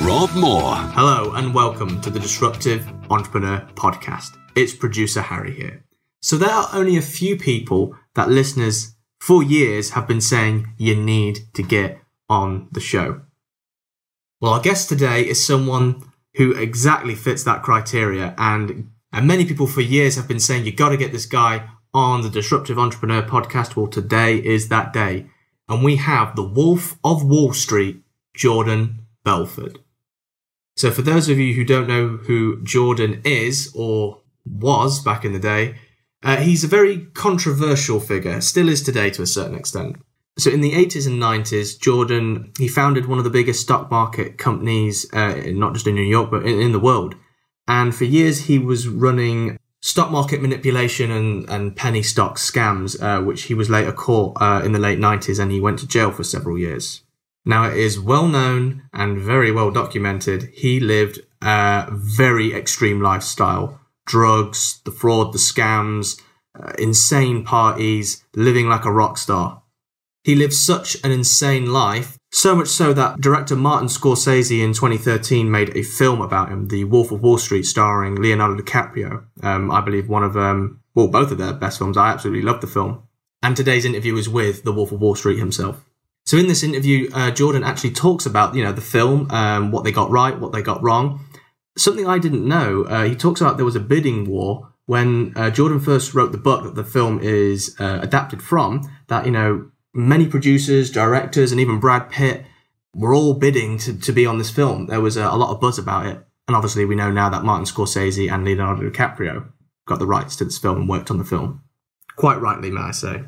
Rob Moore. Hello and welcome to the Disruptive Entrepreneur Podcast. It's producer Harry here. So, there are only a few people that listeners for years have been saying you need to get on the show. Well, our guest today is someone who exactly fits that criteria, and, and many people for years have been saying you got to get this guy on the Disruptive Entrepreneur Podcast. Well, today is that day, and we have the Wolf of Wall Street, Jordan Belfort. So, for those of you who don't know who Jordan is or was back in the day, uh, he's a very controversial figure, still is today to a certain extent. So, in the 80s and 90s, Jordan he founded one of the biggest stock market companies, uh, not just in New York but in, in the world. And for years, he was running stock market manipulation and, and penny stock scams, uh, which he was later caught uh, in the late 90s, and he went to jail for several years. Now, it is well known and very well documented. He lived a very extreme lifestyle drugs, the fraud, the scams, uh, insane parties, living like a rock star. He lived such an insane life, so much so that director Martin Scorsese in 2013 made a film about him, The Wolf of Wall Street, starring Leonardo DiCaprio. Um, I believe one of, um, well, both of their best films. I absolutely love the film. And today's interview is with The Wolf of Wall Street himself. So in this interview, uh, Jordan actually talks about, you know, the film, um, what they got right, what they got wrong. Something I didn't know, uh, he talks about there was a bidding war when uh, Jordan first wrote the book that the film is uh, adapted from, that, you know, many producers, directors, and even Brad Pitt were all bidding to, to be on this film. There was a, a lot of buzz about it. And obviously we know now that Martin Scorsese and Leonardo DiCaprio got the rights to this film and worked on the film. Quite rightly, may I say.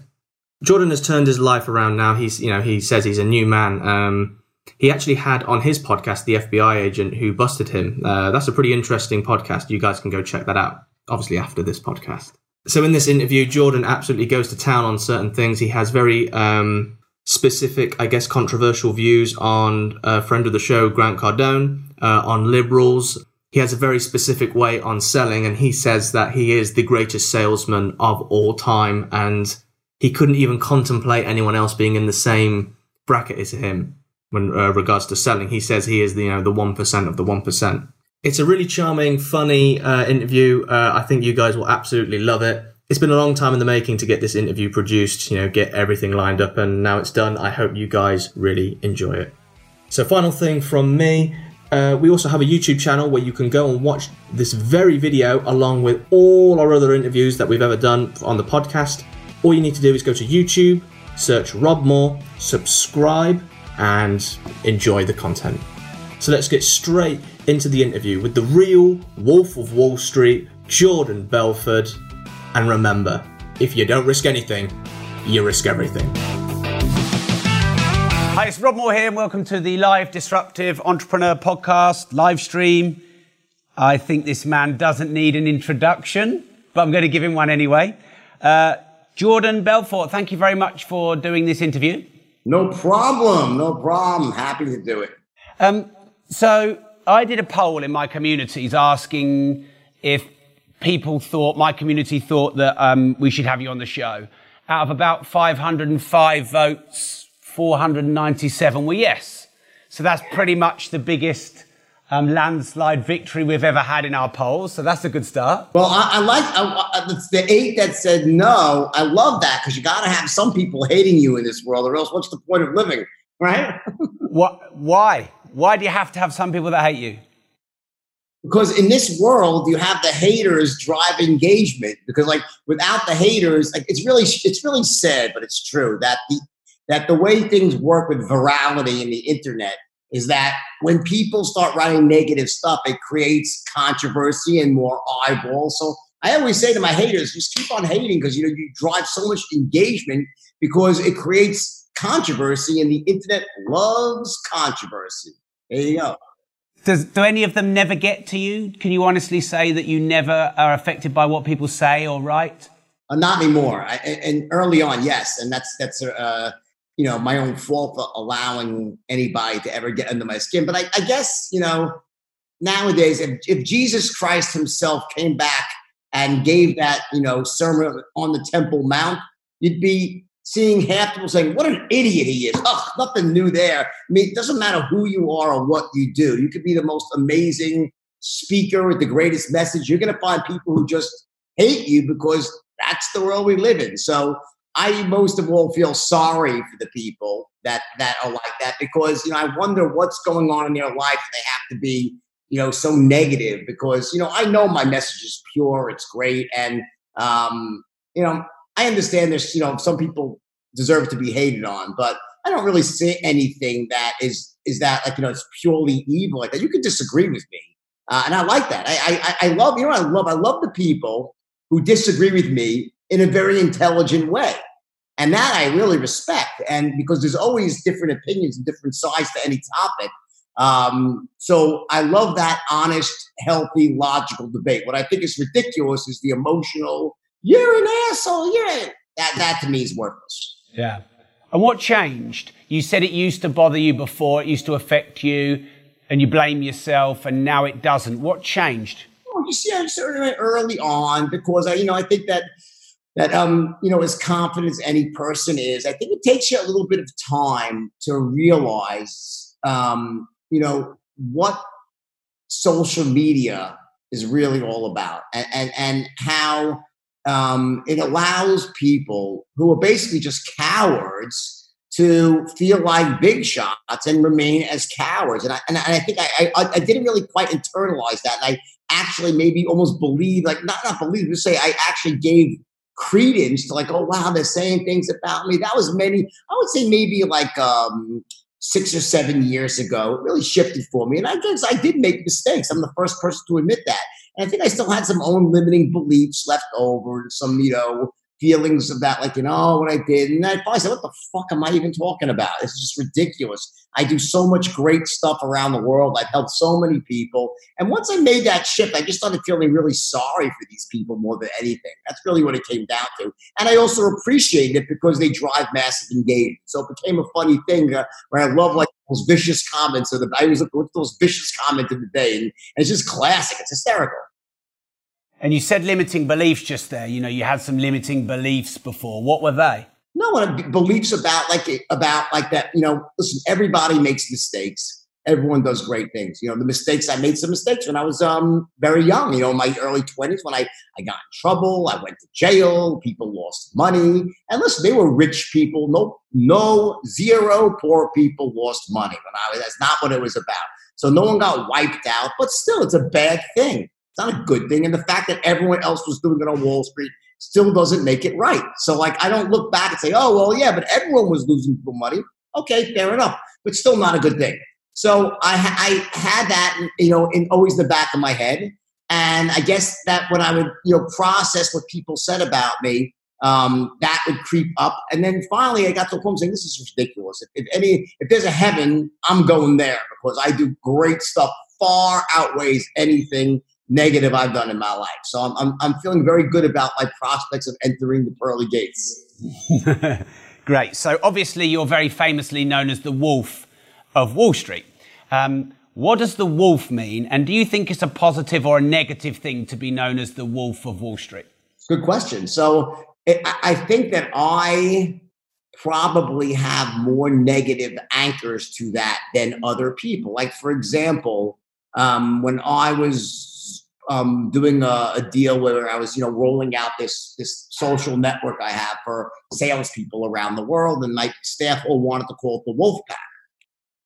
Jordan has turned his life around now. He's, you know, he says he's a new man. Um, he actually had on his podcast the FBI agent who busted him. Uh, that's a pretty interesting podcast. You guys can go check that out, obviously, after this podcast. So, in this interview, Jordan absolutely goes to town on certain things. He has very um, specific, I guess, controversial views on a friend of the show, Grant Cardone, uh, on liberals. He has a very specific way on selling, and he says that he is the greatest salesman of all time, and he couldn't even contemplate anyone else being in the same bracket as him when uh, regards to selling. He says he is the you know the one percent of the one percent. It's a really charming, funny uh, interview. Uh, I think you guys will absolutely love it. It's been a long time in the making to get this interview produced. You know, get everything lined up, and now it's done. I hope you guys really enjoy it. So, final thing from me. Uh, we also have a YouTube channel where you can go and watch this very video along with all our other interviews that we've ever done on the podcast. All you need to do is go to YouTube, search Rob Moore, subscribe, and enjoy the content. So let's get straight into the interview with the real Wolf of Wall Street, Jordan Belfort. And remember, if you don't risk anything, you risk everything. Hi, it's Rob Moore here, and welcome to the live Disruptive Entrepreneur Podcast live stream. I think this man doesn't need an introduction, but I'm going to give him one anyway. Uh, Jordan Belfort, thank you very much for doing this interview. No problem. No problem. Happy to do it. Um, so I did a poll in my communities asking if people thought my community thought that um, we should have you on the show. Out of about 505 votes, 497 were yes. So that's pretty much the biggest um, landslide victory we've ever had in our polls. So that's a good start. Well, I, I like I, I, the eight that said no. I love that because you got to have some people hating you in this world, or else what's the point of living, right? what? Why? Why do you have to have some people that hate you? Because in this world, you have the haters drive engagement. Because like without the haters, like it's really it's really sad, but it's true that the that the way things work with virality in the internet is that when people start writing negative stuff, it creates controversy and more eyeballs. So I always say to my haters, just keep on hating because you know you drive so much engagement because it creates controversy, and the internet loves controversy. There you go. Does, do any of them never get to you? Can you honestly say that you never are affected by what people say or write? Uh, not anymore. I, and early on, yes, and that's that's uh, you know my own fault for allowing anybody to ever get under my skin. But I, I guess you know nowadays, if, if Jesus Christ Himself came back and gave that you know sermon on the Temple Mount, you'd be seeing half people saying, "What an idiot he is!" Ugh, nothing new there. I mean, it doesn't matter who you are or what you do. You could be the most amazing speaker with the greatest message. You're going to find people who just hate you because that's the world we live in. So I most of all feel sorry for the people that that are like that because you know I wonder what's going on in their life. They have to be you know so negative because you know I know my message is pure. It's great, and um, you know I understand there's you know some people deserve to be hated on, but I don't really see anything that is is that like you know it's purely evil like that. You can disagree with me, uh, and I like that. I, I I love you know I love I love the people who disagree with me in a very intelligent way. And that I really respect. And because there's always different opinions and different sides to any topic. Um, so I love that honest, healthy, logical debate. What I think is ridiculous is the emotional, you're an asshole, you're a, that that to me is worthless. Yeah. And what changed? You said it used to bother you before, it used to affect you, and you blame yourself, and now it doesn't. What changed? Oh, you see, I started early on because I, you know, I think that that um, you know, as confident as any person is, I think it takes you a little bit of time to realize, um, you know, what social media is really all about, and and, and how um, it allows people who are basically just cowards to feel like big shots and remain as cowards. And I, and I think I, I, I, didn't really quite internalize that. And I actually maybe almost believe, like not, not believe, but say I actually gave credence to like, oh, wow, they're saying things about me. That was many, I would say maybe like um, six or seven years ago. It really shifted for me. And I guess I did make mistakes. I'm the first person to admit that. And I think I still had some own limiting beliefs left over, and some, you know, feelings of that, like, you know, what I did. And I finally said, what the fuck am I even talking about? This is just ridiculous. I do so much great stuff around the world. I've helped so many people. And once I made that shift, I just started feeling really sorry for these people more than anything. That's really what it came down to. And I also appreciated it because they drive massive engagement. So it became a funny thing uh, where I love like those vicious comments of the, I was looking at those vicious comments of the day. And it's just classic. It's hysterical. And you said limiting beliefs just there. You know, you had some limiting beliefs before. What were they? No, beliefs about like about like that. You know, listen, everybody makes mistakes. Everyone does great things. You know, the mistakes I made some mistakes when I was um very young. You know, in my early twenties when I I got in trouble, I went to jail. People lost money, and listen, they were rich people. No, no, zero poor people lost money when I. That's not what it was about. So no one got wiped out, but still, it's a bad thing. It's not a good thing. And the fact that everyone else was doing it on Wall Street still doesn't make it right. So, like, I don't look back and say, oh, well, yeah, but everyone was losing money. Okay, fair enough. But still not a good thing. So I, I had that, you know, in always the back of my head. And I guess that when I would, you know, process what people said about me, um, that would creep up. And then finally, I got to a point saying, "This is ridiculous. If, if, any, if there's a heaven, I'm going there because I do great stuff. Far outweighs anything negative I've done in my life. So I'm, I'm, I'm feeling very good about my prospects of entering the pearly gates. Great. So obviously, you're very famously known as the Wolf of Wall Street. Um, what does the wolf mean? And do you think it's a positive or a negative thing to be known as the Wolf of Wall Street? Good question. So it, I think that I probably have more negative anchors to that than other people. Like, for example, um, when I was um, doing a, a, deal where I was, you know, rolling out this this social network I have for salespeople around the world, and my staff all wanted to call it the Wolf Pack.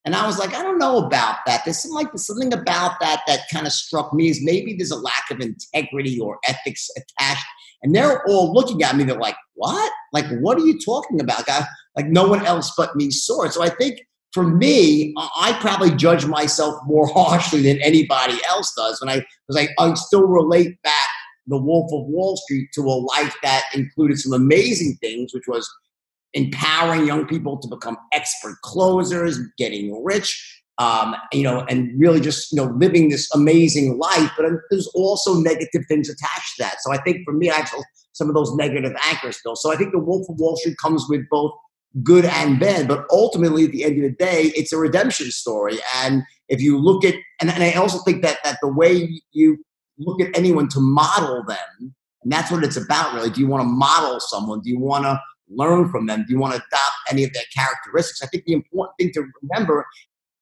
And I was like, I don't know about that. There's something like something about that that kind of struck me is maybe there's a lack of integrity or ethics attached. And they're all looking at me. They're like, "What? Like, what are you talking about?" Guy? Like, no one else but me saw it. So I think for me, I probably judge myself more harshly than anybody else does. And I, because I, I still relate back the Wolf of Wall Street to a life that included some amazing things, which was empowering young people to become expert closers, getting rich, um, you know, and really just you know living this amazing life. But there's also negative things attached to that. So I think for me, I have some of those negative anchors still. So I think the Wolf of Wall Street comes with both good and bad, but ultimately at the end of the day, it's a redemption story. And if you look at, and, and I also think that that the way you look at anyone to model them, and that's what it's about really. Do you want to model someone? Do you want to learn from them? Do you want to adopt any of their characteristics? I think the important thing to remember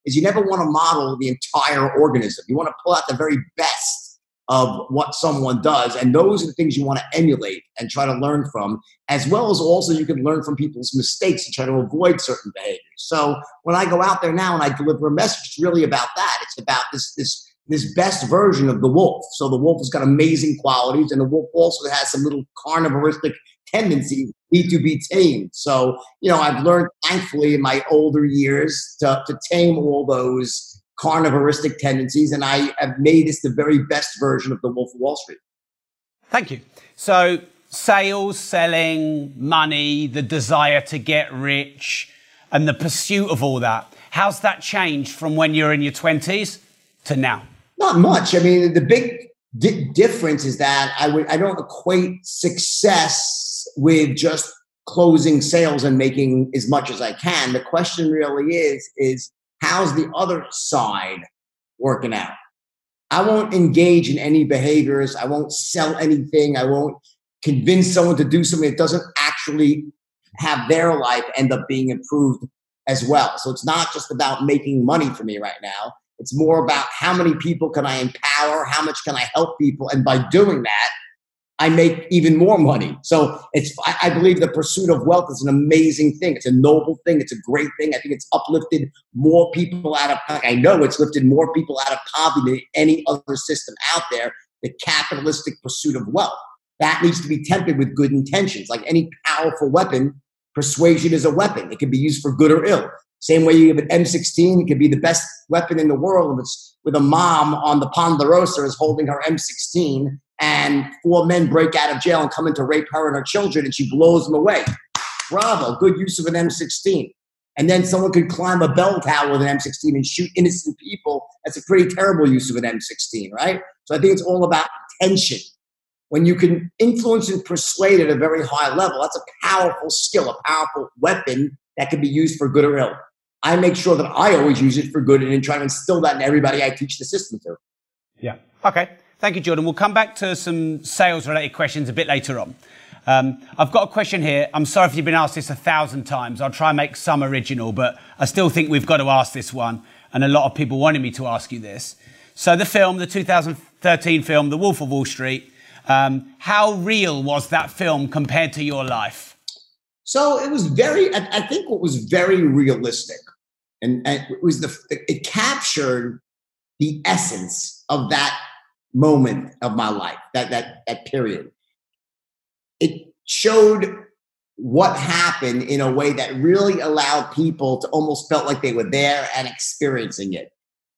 is you never want to model the entire organism. You want to pull out the very best of what someone does. And those are the things you want to emulate and try to learn from, as well as also you can learn from people's mistakes and try to avoid certain behaviors. So when I go out there now and I deliver a message, it's really about that. It's about this, this, this best version of the wolf. So the wolf has got amazing qualities, and the wolf also has some little carnivoristic tendencies need to be tamed. So, you know, I've learned, thankfully, in my older years to, to tame all those carnivoristic tendencies, and I have made this the very best version of the Wolf of Wall Street. Thank you. So, sales, selling, money, the desire to get rich, and the pursuit of all that. How's that changed from when you're in your 20s to now? Not much. I mean, the big di- difference is that I would I don't equate success with just closing sales and making as much as I can. The question really is, is how's the other side working out? I won't engage in any behaviors. I won't sell anything. I won't convince someone to do something that doesn't actually have their life end up being improved as well. So it's not just about making money for me right now. It's more about how many people can I empower? How much can I help people? And by doing that, I make even more money. So it's I, believe the pursuit of wealth is an amazing thing. It's a noble thing. It's a great thing. I think it's uplifted more people out of I know it's lifted more people out of poverty than any other system out there. The capitalistic pursuit of wealth that needs to be tempered with good intentions. Like any powerful weapon, persuasion is a weapon. It can be used for good or ill. Same way you have an M16, it could be the best weapon in the world if it's with a mom on the Ponderosa is holding her M16 and four men break out of jail and come in to rape her and her children, and she blows them away. Bravo, good use of an M16. And then someone could climb a bell tower with an M16 and shoot innocent people. That's a pretty terrible use of an M16, right? So I think it's all about attention. When you can influence and persuade at a very high level, that's a powerful skill, a powerful weapon that can be used for good or ill. I make sure that I always use it for good and then try to instill that in everybody I teach the system to. Yeah. Okay. Thank you, Jordan. We'll come back to some sales related questions a bit later on. Um, I've got a question here. I'm sorry if you've been asked this a thousand times. I'll try and make some original, but I still think we've got to ask this one. And a lot of people wanted me to ask you this. So, the film, the 2013 film, The Wolf of Wall Street, um, how real was that film compared to your life? So, it was very, I, think what was very realistic, and it was the, it captured the essence of that moment of my life, that that that period. It showed what happened in a way that really allowed people to almost felt like they were there and experiencing it.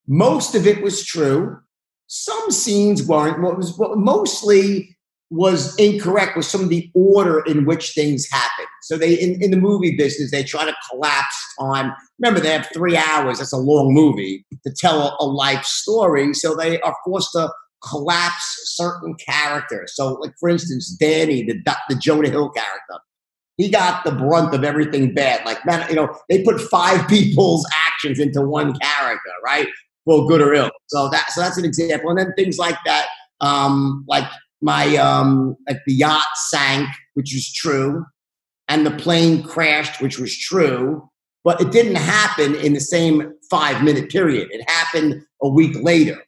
Most of it was true. Some scenes weren't. What was what mostly was incorrect was some of the order in which things happened. So they in, in the movie business, they try to collapse time. Remember, they have three hours, that's a long movie, to tell a, a life story. So they are forced to collapse certain characters. So, like for instance, Danny, the the Jonah Hill character, he got the brunt of everything bad. Like man, you know, they put five people's actions into one character, right? For good or ill. So that so that's an example. And then things like that, um, like my um, like the yacht sank, which was true, and the plane crashed, which was true. But it didn't happen in the same five minute period. It happened a week later.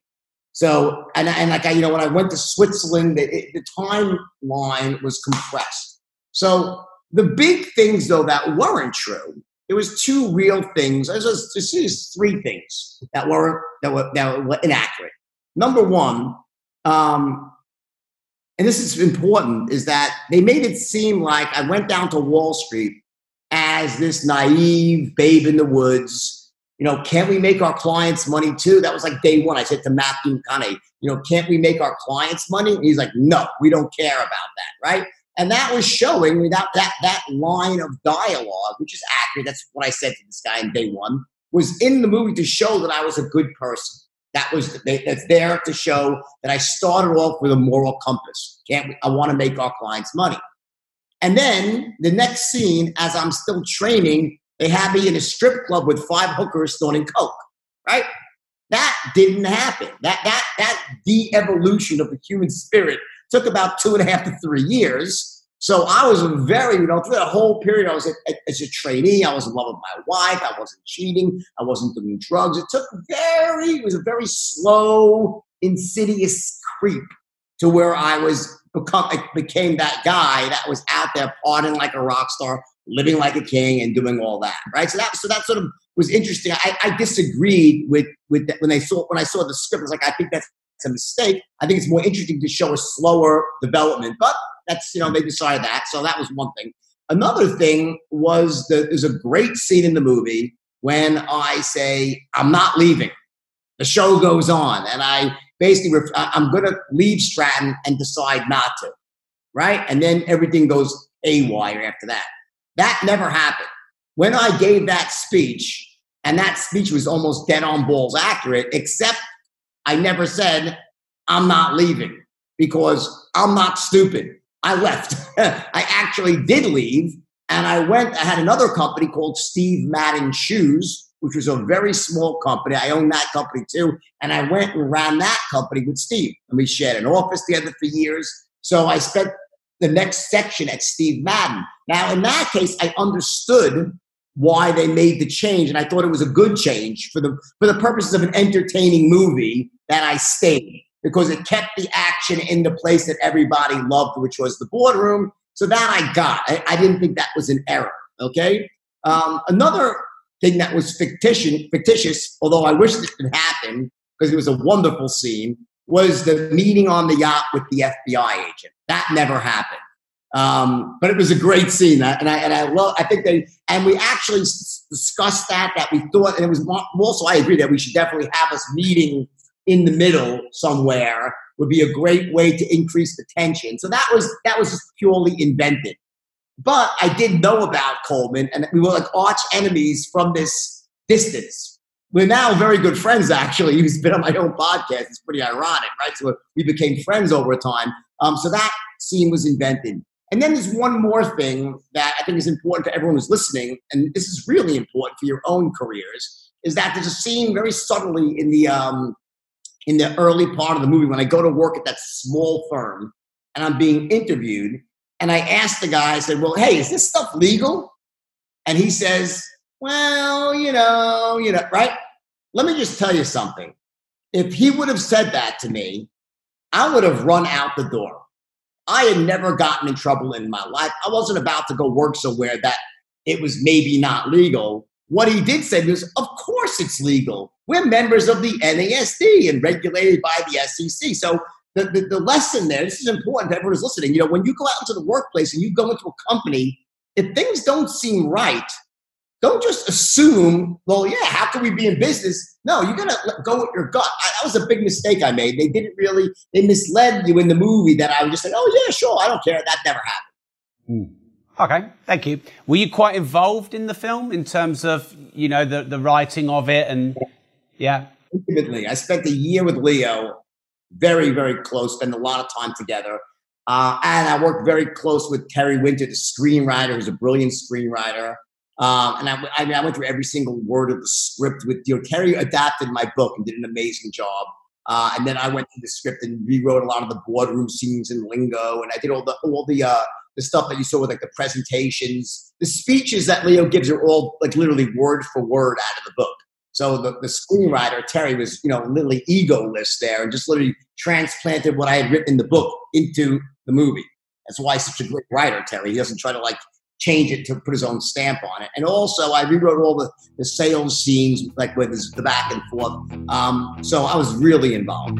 So, and, and like I, you know, when I went to Switzerland, the, the timeline was compressed. So the big things though that weren't true, there was two real things. There's just three things that were that were that were inaccurate. Number one, um, and this is important, is that they made it seem like I went down to Wall Street as this naive babe in the woods you know, can't we make our clients money too? That was like day one. I said to Matthew McConaughey, you know, can't we make our clients money? And he's like, no, we don't care about that, right? And that was showing without that that line of dialogue, which is accurate. That's what I said to this guy in day one, was in the movie to show that I was a good person. That was that's there to show that I started off with a moral compass. Can't we, I want to make our clients money? And then the next scene, as I'm still training, they have me in a strip club with five hookers snorting coke. Right? That didn't happen. That that that de-evolution of the human spirit took about two and a half to three years. So I was very, you know, through that whole period, I was a, as a trainee, I was in love with my wife, I wasn't cheating, I wasn't doing drugs. It took very, it was a very slow, insidious creep to where I was become became that guy that was out there partying like a rock star, living like a king, and doing all that. Right. So that so that sort of was interesting. I, I disagreed with with the, when they saw when I saw the script. I was like, I think that's a mistake. I think it's more interesting to show a slower development, but that's you know they decided that. So that was one thing. Another thing was that there's a great scene in the movie when I say I'm not leaving. The show goes on, and I basically ref- I'm going to leave Stratton and decide not to, right? And then everything goes awry after that. That never happened. When I gave that speech, and that speech was almost dead on balls accurate, except I never said, I'm not leaving because I'm not stupid. I left. I actually did leave and I went, I had another company called Steve Madden Shoes, which was a very small company. I owned that company too. And I went and ran that company with Steve. And we shared an office together for years. So I spent the next section at Steve Madden. Now, in that case, I understood why they made the change, and I thought it was a good change for the for the purposes of an entertaining movie that I stayed because it kept the action in the place that everybody loved, which was the boardroom. So that I got. I, I didn't think that was an error. Okay. Um, another thing that was fictitious, fictitious, although I wish it had happened because it was a wonderful scene, was the meeting on the yacht with the FBI agent. That never happened. Um, but it was a great scene, and I and I love. I think they and we actually discussed that. That we thought, and it was also I agree that we should definitely have us meeting in the middle somewhere would be a great way to increase the tension. So that was that was just purely invented. But I did know about Coleman, and we were like arch enemies from this distance. We're now very good friends, actually. He's been on my own podcast. It's pretty ironic, right? So we became friends over time. Um, so that scene was invented. And then there's one more thing that I think is important to everyone who's listening, and this is really important for your own careers, is that there's a scene very subtly in the um, in the early part of the movie when I go to work at that small firm and I'm being interviewed, and I asked the guy, I said, "Well, hey, is this stuff legal?" And he says, "Well, you know, you know, right." Let me just tell you something. If he would have said that to me, I would have run out the door. I had never gotten in trouble in my life. I wasn't about to go work somewhere that it was maybe not legal. What he did say was, of course it's legal. We're members of the NASD and regulated by the SEC. So the, the, the lesson there, this is important to everyone who's listening. You know, when you go out into the workplace and you go into a company, if things don't seem right, don't just assume, well, yeah, how can we be in business? No, you got to go with your gut. I, that was a big mistake I made. They didn't really, they misled you in the movie that I was just like, oh, yeah, sure, I don't care. That never happened. Hmm. Okay, thank you. Were you quite involved in the film in terms of, you know, the, the writing of it and, yeah? Intimately. I spent a year with Leo, very, very close, spent a lot of time together. Uh, and I worked very close with Terry Winter, the screenwriter, who's a brilliant screenwriter. Um, and I, I, mean, I went through every single word of the script with, you know, Terry adapted my book and did an amazing job. Uh, and then I went through the script and rewrote a lot of the boardroom scenes in lingo. And I did all the, all the, uh, the stuff that you saw with like the presentations, the speeches that Leo gives are all like literally word for word out of the book. So the, the screenwriter, Terry, was, you know, literally egoless there and just literally transplanted what I had written in the book into the movie. That's why he's such a great writer, Terry. He doesn't try to like change it to put his own stamp on it. And also, I rewrote all the, the sales scenes, like with the back and forth. Um, so I was really involved.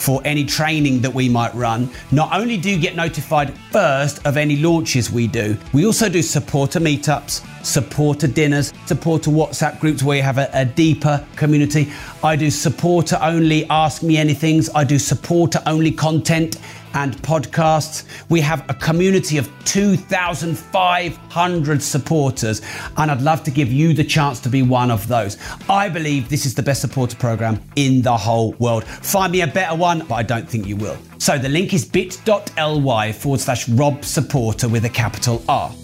for any training that we might run, not only do you get notified first of any launches we do, we also do supporter meetups, supporter dinners, supporter WhatsApp groups where you have a, a deeper community. I do supporter only Ask Me Anythings, I do supporter only content and podcasts. We have a community of 2,500 supporters, and I'd love to give you the chance to be one of those. I believe this is the best supporter program in the whole world. Find me a better one, but I don't think you will. So the link is bit.ly forward slash Rob Supporter with a capital R.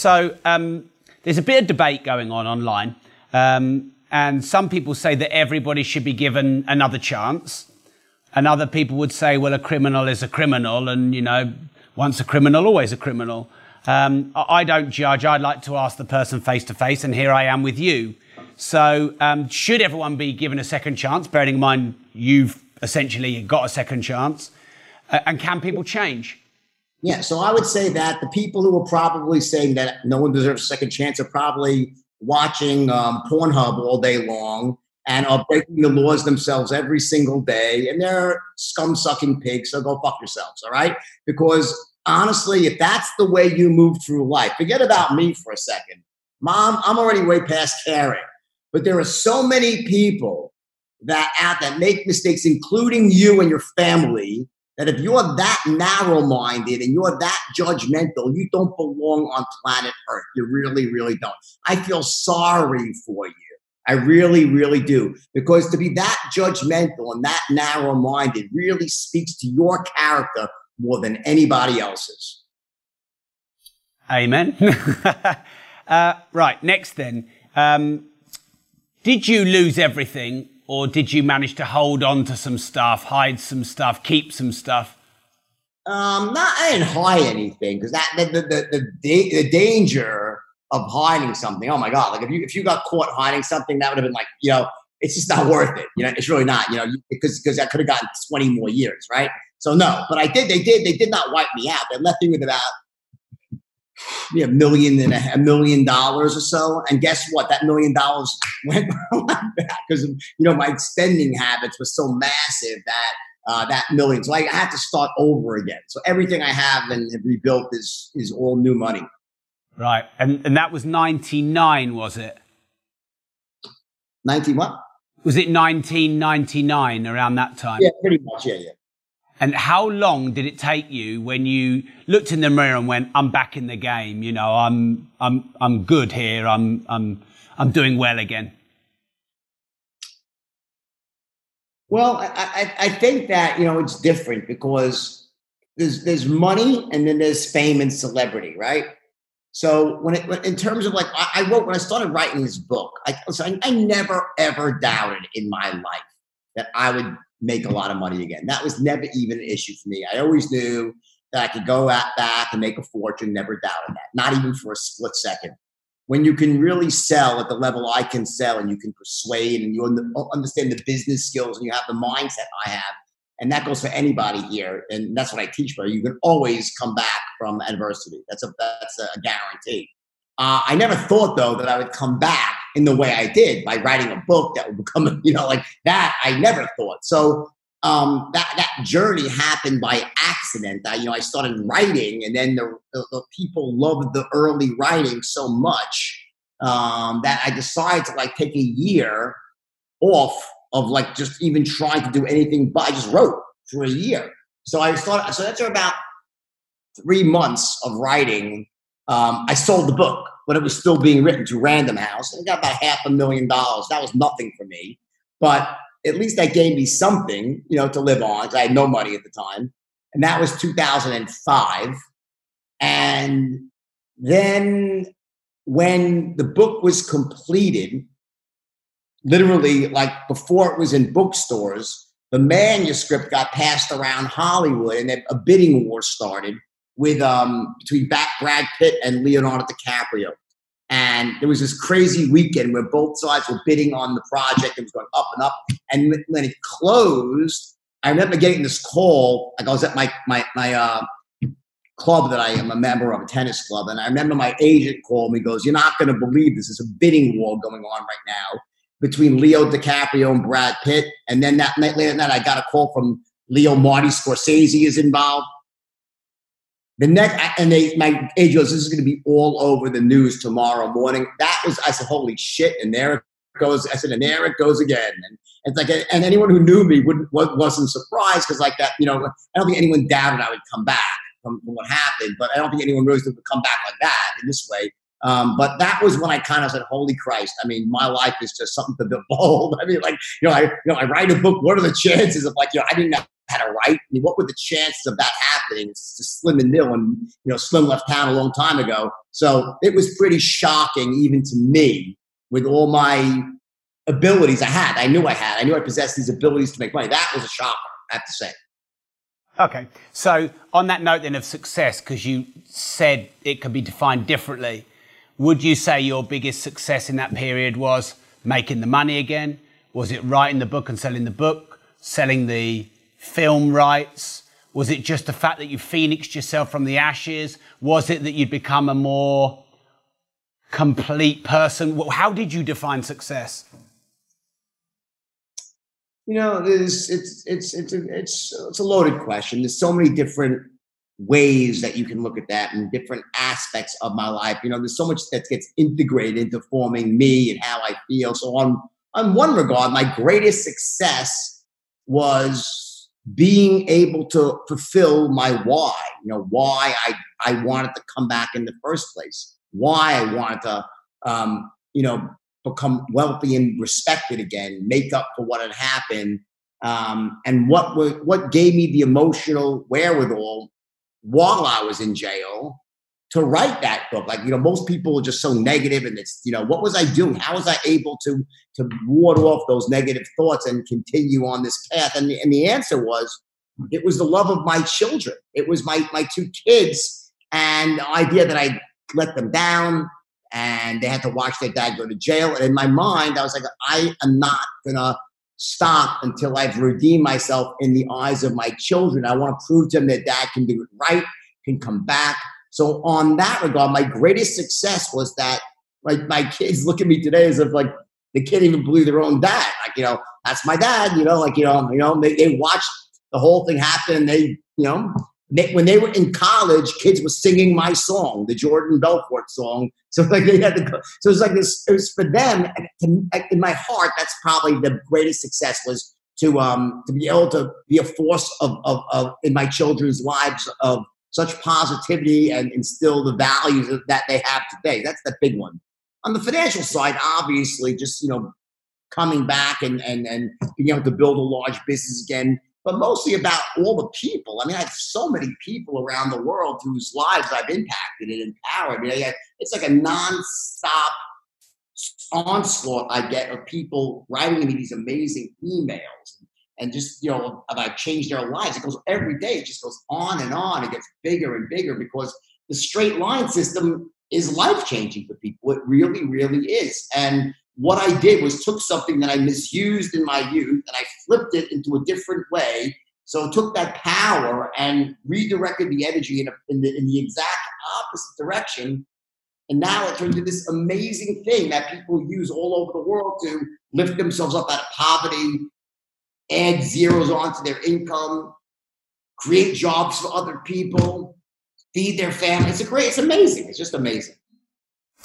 So um, there's a bit of debate going on online, um, and some people say that everybody should be given another chance, and other people would say, well, a criminal is a criminal, and you know, once a criminal, always a criminal. Um, I don't judge. I'd like to ask the person face to face, and here I am with you. So, um, should everyone be given a second chance? Bearing in mind you've essentially got a second chance, uh, and can people change? Yeah, so I would say that the people who are probably saying that no one deserves a second chance are probably watching um, Pornhub all day long and are breaking the laws themselves every single day, and they're scum sucking pigs. So go fuck yourselves, all right? Because honestly, if that's the way you move through life, forget about me for a second. Mom, I'm already way past caring, but there are so many people that out that make mistakes, including you and your family, that if you're that narrow minded and you're that judgmental, you don't belong on planet Earth. You really, really don't. I feel sorry for you. I really, really do. Because to be that judgmental and that narrow minded really speaks to your character more than anybody else's. Amen. uh, right, next then. Um, did you lose everything or did you manage to hold on to some stuff, hide some stuff, keep some stuff? Um, not I didn't hide anything because that the the, the the the danger of hiding something. Oh my god! Like if you if you got caught hiding something, that would have been like you know it's just not worth it. You know, it's really not. You know, because because I could have gotten twenty more years, right? So no, but I did. They did. They did not wipe me out. They left me with about a million and a, a million dollars or so. And guess what? That million dollars went back because you know my spending habits were so massive that uh, that million. So I had to start over again. So everything I have and have rebuilt is is all new money. Right, and and that was ninety nine, was it? Ninety what? Was it nineteen ninety nine around that time? Yeah, pretty much. Yeah, yeah. And how long did it take you when you looked in the mirror and went, "I'm back in the game. You know, I'm I'm I'm good here. I'm I'm I'm doing well again." Well, I, I, I think that you know it's different because there's there's money and then there's fame and celebrity, right? So when it in terms of like I, wrote when I started writing this book, I I never ever doubted in my life that I would make a lot of money again. That was never even an issue for me. I always knew that I could go out back and make a fortune, never doubted that, not even for a split second. When you can really sell at the level I can sell and you can persuade and you understand the business skills and you have the mindset I have, and that goes for anybody here, and that's what I teach for. You can always come back from adversity. That's a that's a guarantee. Uh, I never thought though that I would come back in the way I did by writing a book that would become, you know, like that. I never thought. So um, that that journey happened by accident. I, you know, I started writing, and then the, the, the people loved the early writing so much um, that I decided to like take a year off of like just even trying to do anything. But I just wrote for a year. So I started. So that's about three months of writing, um, I sold the book, but it was still being written to Random House. I got about half a million dollars. That was nothing for me, but at least that gave me something, you know, to live on because I had no money at the time. And that was 2005. And then when the book was completed, literally like before it was in bookstores, the manuscript got passed around Hollywood and a bidding war started with um, between Brad Pitt and Leonardo DiCaprio. And there was this crazy weekend where both sides were bidding on the project. It was going up and up. And when it closed, I remember getting this call. Like I was at my my my uh, club that I am a member of, a tennis club, and I remember my agent called me. Goes, "You're not going to believe this. There's a bidding war going on right now between Leo DiCaprio and Brad Pitt." And then that night, later that night, I got a call from Leo Marty Scorsese is involved. The next, and they, my agent goes, "This is going to be all over the news tomorrow morning." That was, I said, "Holy shit!" And there it goes. I said, "And there it goes again." And it's like, and anyone who knew me wouldn't wasn't surprised because like that, you know, I don't think anyone doubted I would come back from, from what happened, but I don't think anyone really would come back like that in this way. Um, but that was when I kind of said, "Holy Christ!" I mean, my life is just something to behold. I mean, like you know, I you know, I write a book. What are the chances of like you know, I didn't know how right? I mean, what were the chances of that happening? It's just slim and nil, and you know, Slim left town a long time ago. So it was pretty shocking, even to me, with all my abilities I had. I knew I had. I knew I possessed these abilities to make money. That was a shocker, I have to say. Okay. So, on that note then of success, because you said it could be defined differently, would you say your biggest success in that period was making the money again? Was it writing the book and selling the book, selling the film rights? Was it just the fact that you phoenixed yourself from the ashes? Was it that you'd become a more complete person? How did you define success? You know, it's it's it's it's it's it's a loaded question. There's so many different ways that you can look at that and different aspects of my life. You know, there's so much that gets integrated into forming me and how I feel. So on on one regard, my greatest success was being able to fulfill my why. You know, why I I wanted to come back in the first place. Why I wanted to um, you know become wealthy and respected again, make up for what had happened, um, and what what gave me the emotional wherewithal while I was in jail to write that book. Like you know, most people are just so negative, and it's you know, what was I doing? How was I able to to ward off those negative thoughts and continue on this path? And the, and the answer was, it was the love of my children. It was my my two kids, and the idea that I let them down and they had to watch their dad go to jail. And in my mind, I was like, I am not gonna stop until I've redeemed myself in the eyes of my children. I want to prove to them that dad can do it right, can come back. So on that regard, my greatest success was that like my kids look at me today as if like they can't even believe their own dad. Like, you know, that's my dad, you know, like, you know, you know, they, they watched the whole thing happen and they, you know, they, when they were in college, kids were singing my song, the Jordan Belfort song. So like they had to go. So it was like this. It was for them. In my heart, that's probably the greatest success was to um to be able to be a force of of, of in my children's lives of such positivity and instill the values that they have today. That's the big one. On the financial side, obviously, just you know, coming back and and and being able to build a large business again but mostly about all the people. I mean, I have so many people around the world whose lives I've impacted and empowered. I mean, it's like a nonstop onslaught I get of people writing me these amazing emails and just, you know, about changed their lives. It goes every day, it just goes on and on. It gets bigger and bigger because the straight line system is life changing for people. It really, really is. And what I did was took something that I misused in my youth and I flipped it into a different way. So it took that power and redirected the energy in, a, in, the, in the exact opposite direction. And now it turned into this amazing thing that people use all over the world to lift themselves up out of poverty, add zeros onto their income, create jobs for other people, feed their family. It's a great, it's amazing. It's just amazing.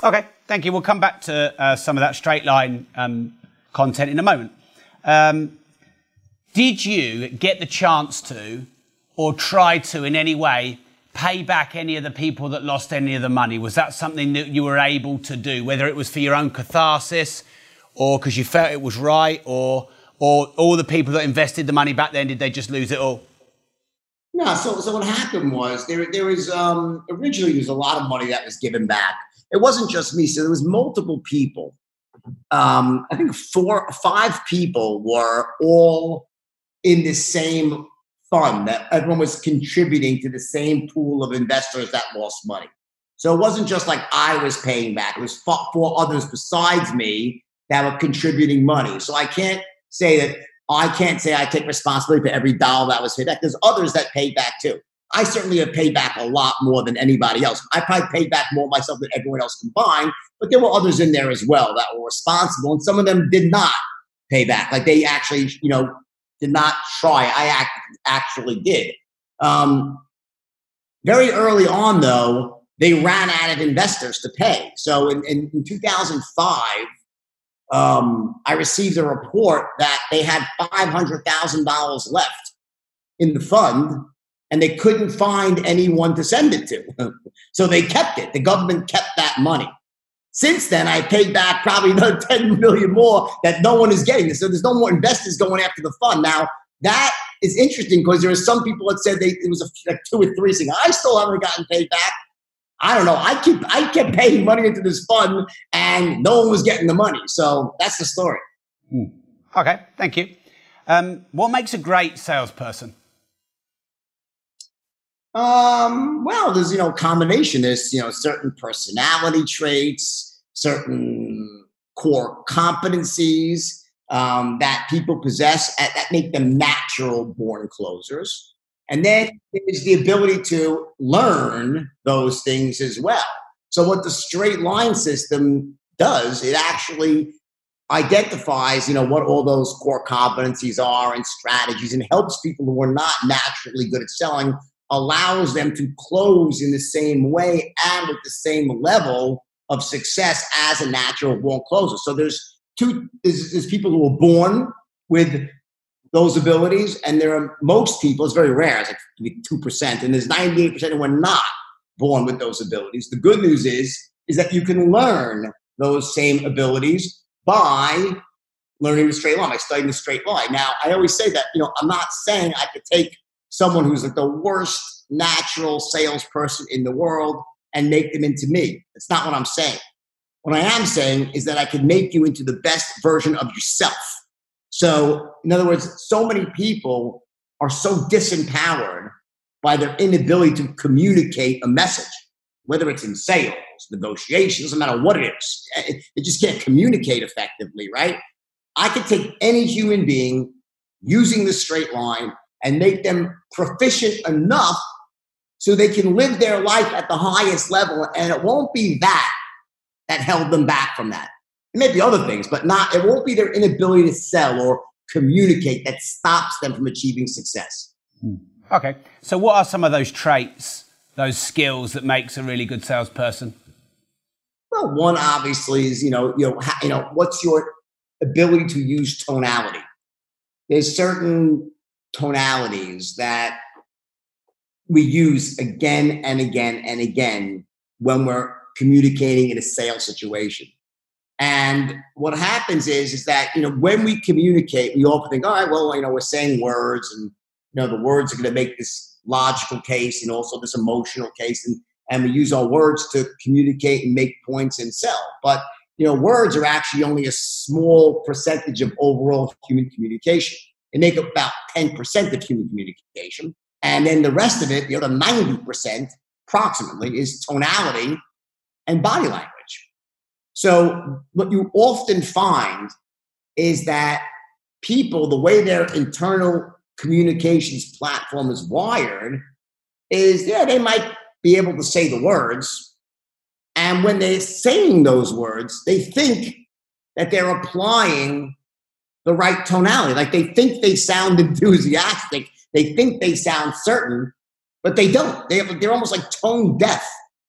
Okay, thank you. We'll come back to uh, some of that straight line um, content in a moment. Um, did you get the chance to, or try to in any way, pay back any of the people that lost any of the money? Was that something that you were able to do, whether it was for your own catharsis or because you felt it was right or or all the people that invested the money back then did they just lose it all? No, so so what happened was there there was um originally there was a lot of money that was given back. It wasn't just me, so there was multiple people. Um, I think four five people were all in the same fund that everyone was contributing to the same pool of investors that lost money. So it wasn't just like I was paying back, it was four others besides me that were contributing money. So I can't say that I can't say I take responsibility for every dollar that was paid back. There's others that paid back too. I certainly have paid back a lot more than anybody else. I probably paid back more myself than everyone else combined, but there were others in there as well that were responsible, and some of them did not pay back. Like they actually, you know, did not try. I act, actually did. Um, very early on, though, they ran out of investors to pay. So in, in, in 2005, um, I received a report that they had $500,000 left in the fund and they couldn't find anyone to send it to. so they kept it. The government kept that money. Since then, I paid back probably another 10 million more that no one is getting. So there's no more investors going after the fund. Now, that is interesting because there are some people that said they, it was a, like two or three things. I still haven't gotten paid back. I don't know. I keep I kept paying money into this fund and no one was getting the money. So that's the story. Hmm. Okay, thank you. Um, what makes a great salesperson? Um, well, there's you know combination. There's you know certain personality traits, certain core competencies um, that people possess that make them natural born closers, and then there's the ability to learn those things as well. So what the straight line system does, it actually identifies, you know, what all those core competencies are and strategies and helps people who are not naturally good at selling allows them to close in the same way and with the same level of success as a natural born closer. So there's two there's, there's people who are born with those abilities, and there are most people, it's very rare, it's like 2%, and there's 98% who are not born with those abilities. The good news is, is that you can learn those same abilities by learning the straight line, by studying the straight line. Now, I always say that, you know, I'm not saying I could take someone who's like the worst natural salesperson in the world and make them into me. That's not what I'm saying. What I am saying is that I can make you into the best version of yourself. So, in other words, so many people are so disempowered by their inability to communicate a message, whether it's in sales, negotiations, doesn't matter what it is. Eh, they just can't communicate effectively, right? I could take any human being using the straight line and make them proficient enough so they can live their life at the highest level. And it won't be that that held them back from that. It may be other things, but not, it won't be their inability to sell or communicate that stops them from achieving success. Hmm. Okay. So what are some of those traits, those skills that makes a really good salesperson? Well, one obviously is, you know, you know, you know, what's your ability to use tonality? There's certain tonalities that we use again and again and again when we're communicating in a sales situation. And what happens is, is that you know when we communicate, we often think, all right, well, you know, we're saying words, and you know, the words are going to make this logical case and also this emotional case, and and we use our words to communicate and make points and sell. But you know, words are actually only a small percentage of overall human communication. They make up about 10% of human communication. And then the rest of it, the other 90% approximately, is tonality and body language. So, what you often find is that people, the way their internal communications platform is wired, is yeah, they might be able to say the words. And when they're saying those words, they think that they're applying the right tonality. Like they think they sound enthusiastic, they think they sound certain, but they don't. They they're almost like tone deaf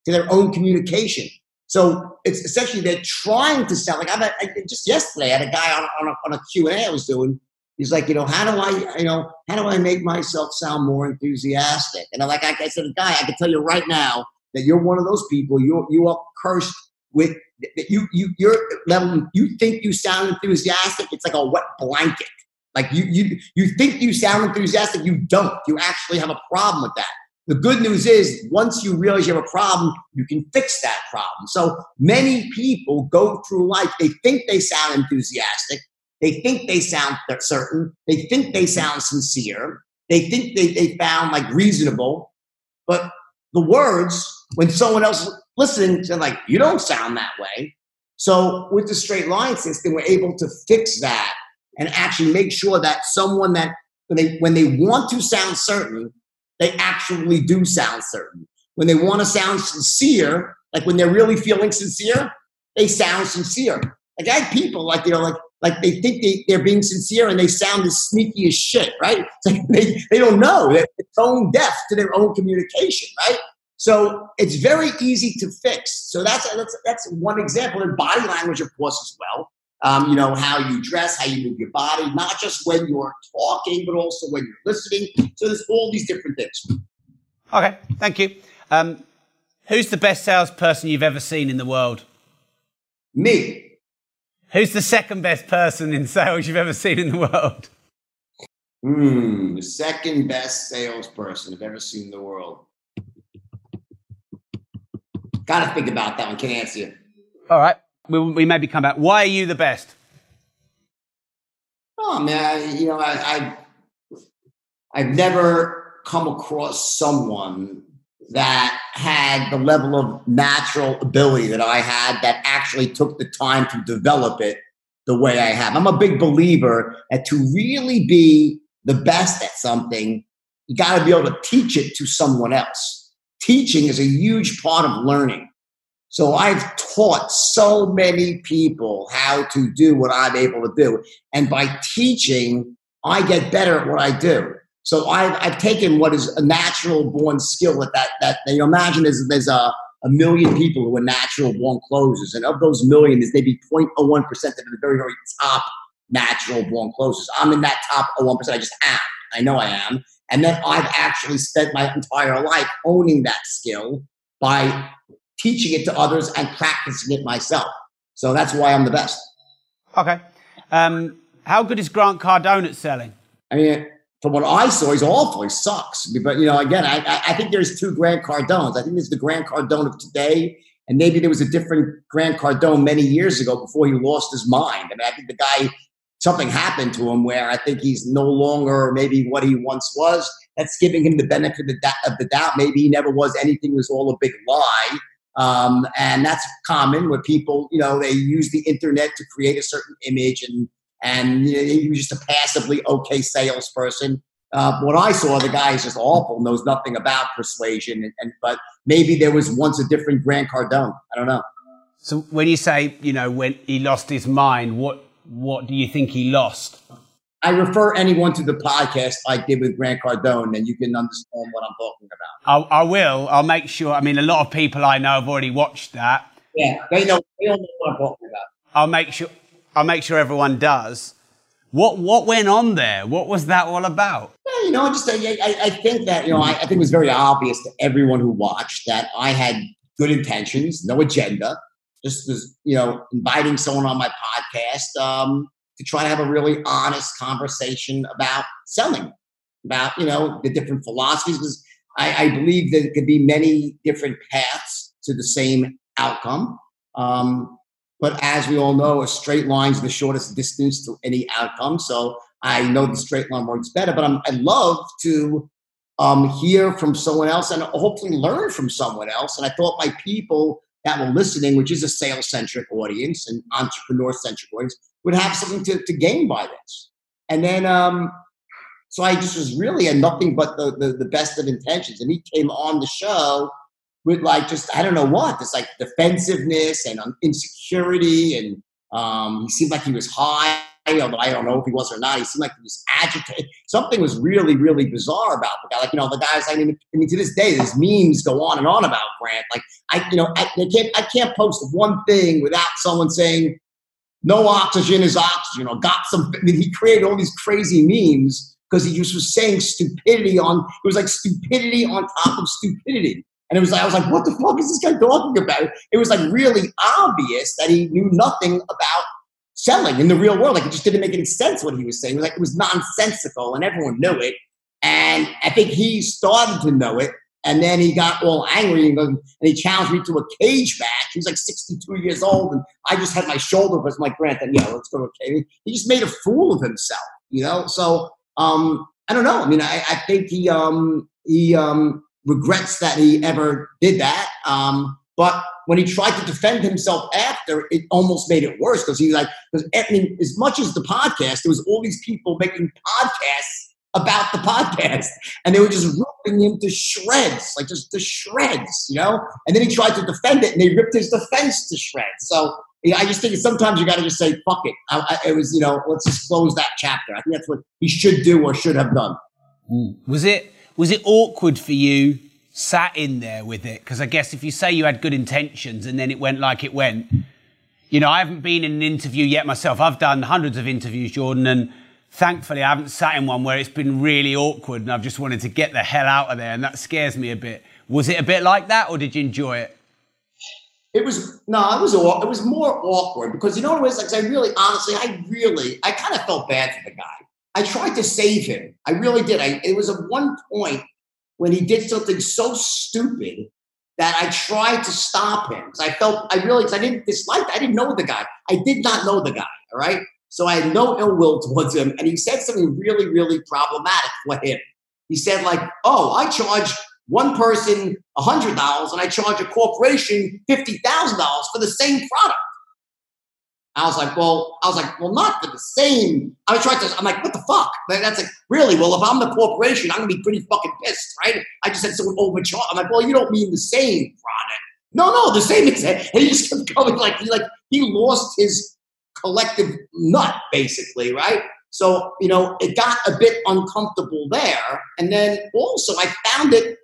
to their own communication. So it's essentially they're trying to sound like I've had, I, just yesterday I had a guy on, on, a, on a Q&A I was doing He's like, you know, how do I, you know, how do I make myself sound more enthusiastic? And I'm like, I, I said, guy, I can tell you right now that you're one of those people. You you are cursed with that you you you're level. You think you sound enthusiastic. It's like a wet blanket. Like you you you think you sound enthusiastic. You don't. You actually have a problem with that. The good news is, once you realize you have a problem, you can fix that problem. So many people go through life, they think they sound enthusiastic, they think they sound certain, they think they sound sincere, they think they, they found like reasonable, but the words, when someone else listens, they're like, you don't sound that way. So with the straight line system, we're able to fix that and actually make sure that someone that when they when they want to sound certain, they actually do sound certain. When they want to sound sincere, like when they're really feeling sincere, they sound sincere. Like I had people like know like like they think they, they're being sincere and they sound as sneaky as shit, right? Like they, they don't know. That they're tone deaf to their own communication, right? So it's very easy to fix. So that's that's that's one example. And body language, of course, as well. Um, you know how you dress, how you move your body, not just when you're talking, but also when you're listening. So there's all these different things. Okay, thank you. Um, who's the best salesperson you've ever seen in the world? Me. Who's the second best person in sales you've ever seen in the world? Hmm, the second best salesperson I've ever seen in the world. Got to think about that one. Can't answer you. All right. We, we maybe come back. Why are you the best? Oh man, I, you know, I, I I've never come across someone that had the level of natural ability that I had that actually took the time to develop it the way I have. I'm a big believer that to really be the best at something, you got to be able to teach it to someone else. Teaching is a huge part of learning. So I've taught so many people how to do what I'm able to do. And by teaching, I get better at what I do. So I've, I've taken what is a natural born skill at that, that, you know, imagine there's, there's a, a million people who are natural born closers. And of those million, there's maybe 0.01% that are the very, very top natural born closers. I'm in that top 01%. I just am. I know I am. And then I've actually spent my entire life owning that skill by teaching it to others and practicing it myself. So that's why I'm the best. Okay. Um, how good is Grant Cardone at selling? I mean, from what I saw, he's awful. He sucks. But you know, again, I, I think there's two Grant Cardones. I think there's the Grant Cardone of today, and maybe there was a different Grant Cardone many years ago before he lost his mind. I mean, I think the guy something happened to him where I think he's no longer maybe what he once was. That's giving him the benefit of the doubt. Maybe he never was anything. It was all a big lie. Um, and that's common where people, you know, they use the internet to create a certain image and and you know, was just a passively okay salesperson. Uh, what I saw, the guy is just awful, knows nothing about persuasion. And, and, but maybe there was once a different Grant Cardone. I don't know. So when you say, you know, when he lost his mind, what what do you think he lost? I refer anyone to the podcast I did with Grant Cardone, and you can understand what I'm talking about. I, I will. I'll make sure. I mean, a lot of people I know have already watched that. Yeah, they know. They all know what I'm talking about. I'll make sure. I'll make sure everyone does. What what went on there? What was that all about? Yeah, you know, just I, I, think that you know I, I think it was very obvious to everyone who watched that I had good intentions, no agenda, just was you know inviting someone on my podcast um, to try to have a really honest conversation about selling, about you know the different philosophies. Because I, I believe that it could be many different paths to the same outcome. Um, but as we all know, a straight line is the shortest distance to any outcome. So I know the straight line works better, but I'm, I love to um, hear from someone else and hopefully learn from someone else. And I thought my people that were listening, which is a sales centric audience and entrepreneur centric audience, would have something to, to gain by this. And then, um, so I just was really had nothing but the, the, the best of intentions. And he came on the show with like just I don't know what this like defensiveness and insecurity, and um, he seemed like he was high. Although I don't know if he was or not, he seemed like he was agitated. Something was really, really bizarre about the guy. Like you know, the guys. I mean, I mean, to this day, these memes go on and on about Grant. Like I, you know, I, can't, I can't post one thing without someone saying, no oxygen is oxygen, or got some. I mean, he created all these crazy memes because he just was saying stupidity on. It was like stupidity on top of stupidity. And it was like, I was like, what the fuck is this guy talking about? It was like really obvious that he knew nothing about selling in the real world. Like it just didn't make any sense what he was saying. It was like it was nonsensical and everyone knew it. And I think he started to know it. And then he got all angry and, goes, and he challenged me to a cage match. He was like 62 years old, and I just had my shoulder was my Grant. And yeah, let's go to a cage. He just made a fool of himself, you know. So um, I don't know. I mean, I, I think he um, he um, regrets that he ever did that. Um, but when he tried to defend himself after, it almost made it worse because he was like, because I mean, as much as the podcast, there was all these people making podcasts about the podcast, and they were just ripping him to shreds, like just to shreds, you know. And then he tried to defend it, and they ripped his defense to shreds. So you know, I just think sometimes you got to just say, "Fuck it." I, I, it was, you know, let's just close that chapter. I think that's what he should do or should have done. Hmm. Was it was it awkward for you sat in there with it? Because I guess if you say you had good intentions and then it went like it went, you know, I haven't been in an interview yet myself. I've done hundreds of interviews, Jordan, and thankfully I haven't sat in one where it's been really awkward and I've just wanted to get the hell out of there, and that scares me a bit. Was it a bit like that, or did you enjoy it? It was no, it was it was more awkward because you know what it was like. I really, honestly, I really, I kind of felt bad for the guy. I tried to save him. I really did. I it was at one point when he did something so stupid that I tried to stop him because I felt I realized I didn't dislike. I didn't know the guy. I did not know the guy. All right, so I had no ill will towards him, and he said something really, really problematic for him. He said like, "Oh, I charge." One person hundred dollars, and I charge a corporation fifty thousand dollars for the same product. I was like, well, I was like, well, not for the same. I was trying to. I'm like, what the fuck? That's like, really? Well, if I'm the corporation, I'm gonna be pretty fucking pissed, right? I just had someone overcharge. I'm like, well, you don't mean the same product. No, no, the same exact. And he just kept going like he like he lost his collective nut, basically, right? So you know, it got a bit uncomfortable there, and then also I found it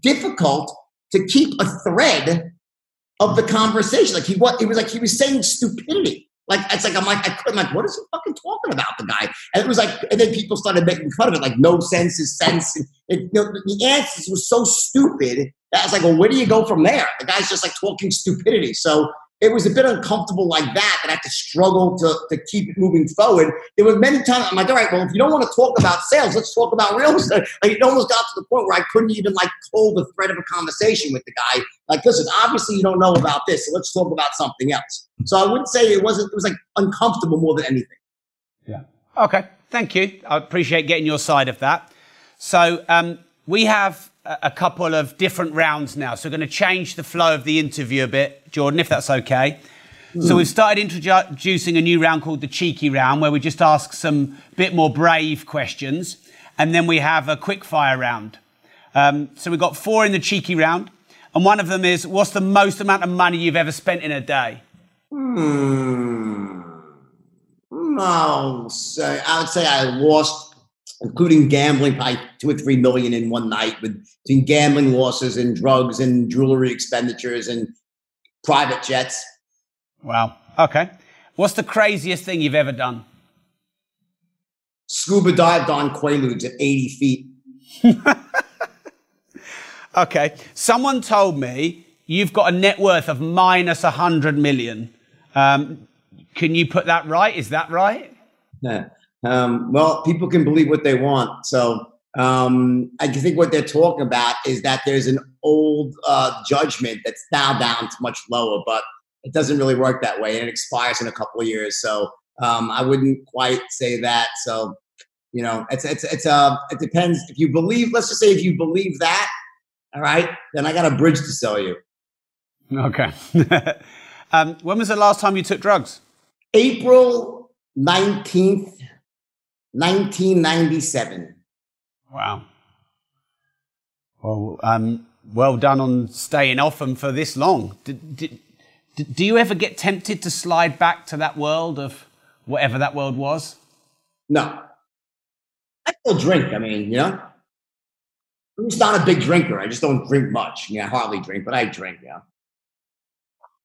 difficult to keep a thread of the conversation. Like he what it was like he was saying stupidity. Like it's like I'm like I couldn't like what is he fucking talking about the guy? And it was like and then people started making fun of it like no sense is sense. And it, you know, the answers were so stupid that I was like, well, where do you go from there? The guy's just like talking stupidity. So it was a bit uncomfortable like that that I had to struggle to, to keep moving forward. There were many times I'm like, all right, well, if you don't want to talk about sales, let's talk about real estate. Like it almost got to the point where I couldn't even like hold the thread of a conversation with the guy. Like, listen, obviously you don't know about this, so let's talk about something else. So I wouldn't say it wasn't. It was like uncomfortable more than anything. Yeah. Okay. Thank you. I appreciate getting your side of that. So um, we have a a couple of different rounds now. So we're going to change the flow of the interview a bit, Jordan, if that's okay. So we've started introducing a new round called the cheeky round, where we just ask some bit more brave questions, and then we have a quick fire round. Um, so we've got four in the cheeky round, and one of them is, what's the most amount of money you've ever spent in a day? Hmm. No, say I would say I lost, including gambling, probably two or three million in one night with between gambling losses and drugs and jewelry expenditures and private jets. Wow. Okay. What's the craziest thing you've ever done? Scuba dived on Quaaludes at 80 feet. Okay. Someone told me you've got a net worth of minus 100 million. Um, can you put that right? Is that right? Yeah. Um, well, people can believe what they want. So um, I think what they're talking about is that there's an old uh, judgment that's now down to much lower, but it doesn't really work that way, and it expires in a couple of years. So um, I wouldn't quite say that. So you know, it's it's it's uh, it depends. If you believe, let's just say, if you believe that, all right, then I got a bridge to sell you. Okay. um, when was the last time you took drugs? April nineteenth, nineteen ninety seven. Wow. Well, um, well done on staying off them for this long. Did, did, did, do you ever get tempted to slide back to that world of whatever that world was? No. I still drink. I mean, you know, I'm just not a big drinker. I just don't drink much. Yeah, I hardly drink, but I drink. Yeah.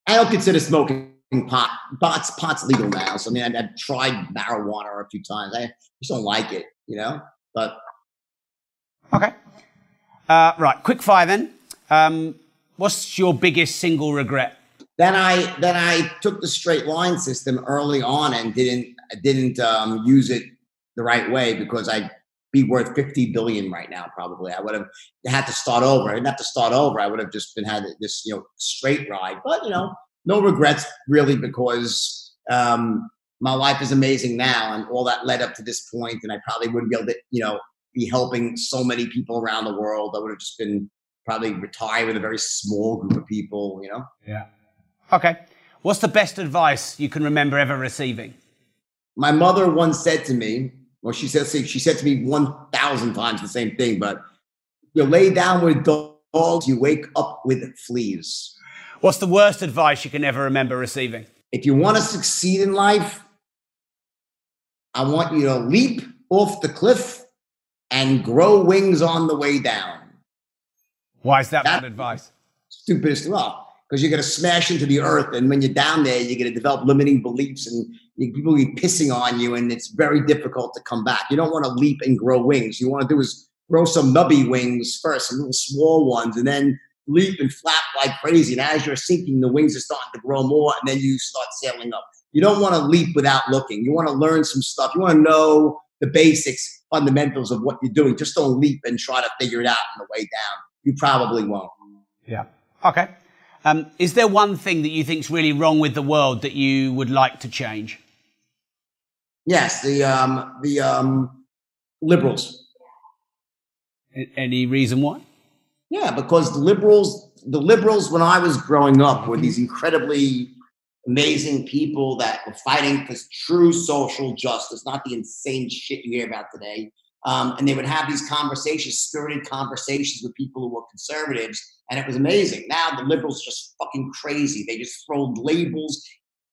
I don't consider smoking pot. Pot's pot's legal now, so I mean, I've, I've tried marijuana a few times. I just don't like it, you know. But Okay. Uh, right, quick fire then. Um, what's your biggest single regret? then I then I took the straight line system early on and didn't didn't um, use it the right way because I'd be worth fifty billion right now. Probably I would have had to start over. I didn't have to start over. I would have just been had this you know straight ride. But you know, no regrets really because um, my life is amazing now, and all that led up to this point, and I probably wouldn't be able to you know be helping so many people around the world. I would have just been probably retired with a very small group of people. You know. Yeah. Okay. What's the best advice you can remember ever receiving? my mother once said to me, well, she said she said to me one thousand times the same thing, but you lay down with dogs, you wake up with fleas. What's the worst advice you can ever remember receiving? If you want to succeed in life, I want you to leap off the cliff and grow wings on the way down. Why is that, that bad advice? Stupidest well, because you're going to smash into the earth, and when you're down there, you're going to develop limiting beliefs, and people will be pissing on you, and it's very difficult to come back. You don't want to leap and grow wings. You want to do is grow some nubby wings first, some little small ones, and then leap and flap like crazy. And as you're sinking, the wings are starting to grow more, and then you start sailing up. You don't want to leap without looking. You want to learn some stuff. You want to know the basics, fundamentals of what you're doing. Just don't leap and try to figure it out on the way down. You probably won't. Yeah. Okay. Um, is there one thing that you think is really wrong with the world that you would like to change? Yes, the um, the um, liberals. Any reason why? Yeah, because the liberals, the liberals, when I was growing up, were these incredibly amazing people that were fighting for true social justice, not the insane shit you hear about today. Um, and they would have these conversations, spirited conversations with people who were conservatives, and it was amazing. Now the liberals just fucking crazy. They just throw labels.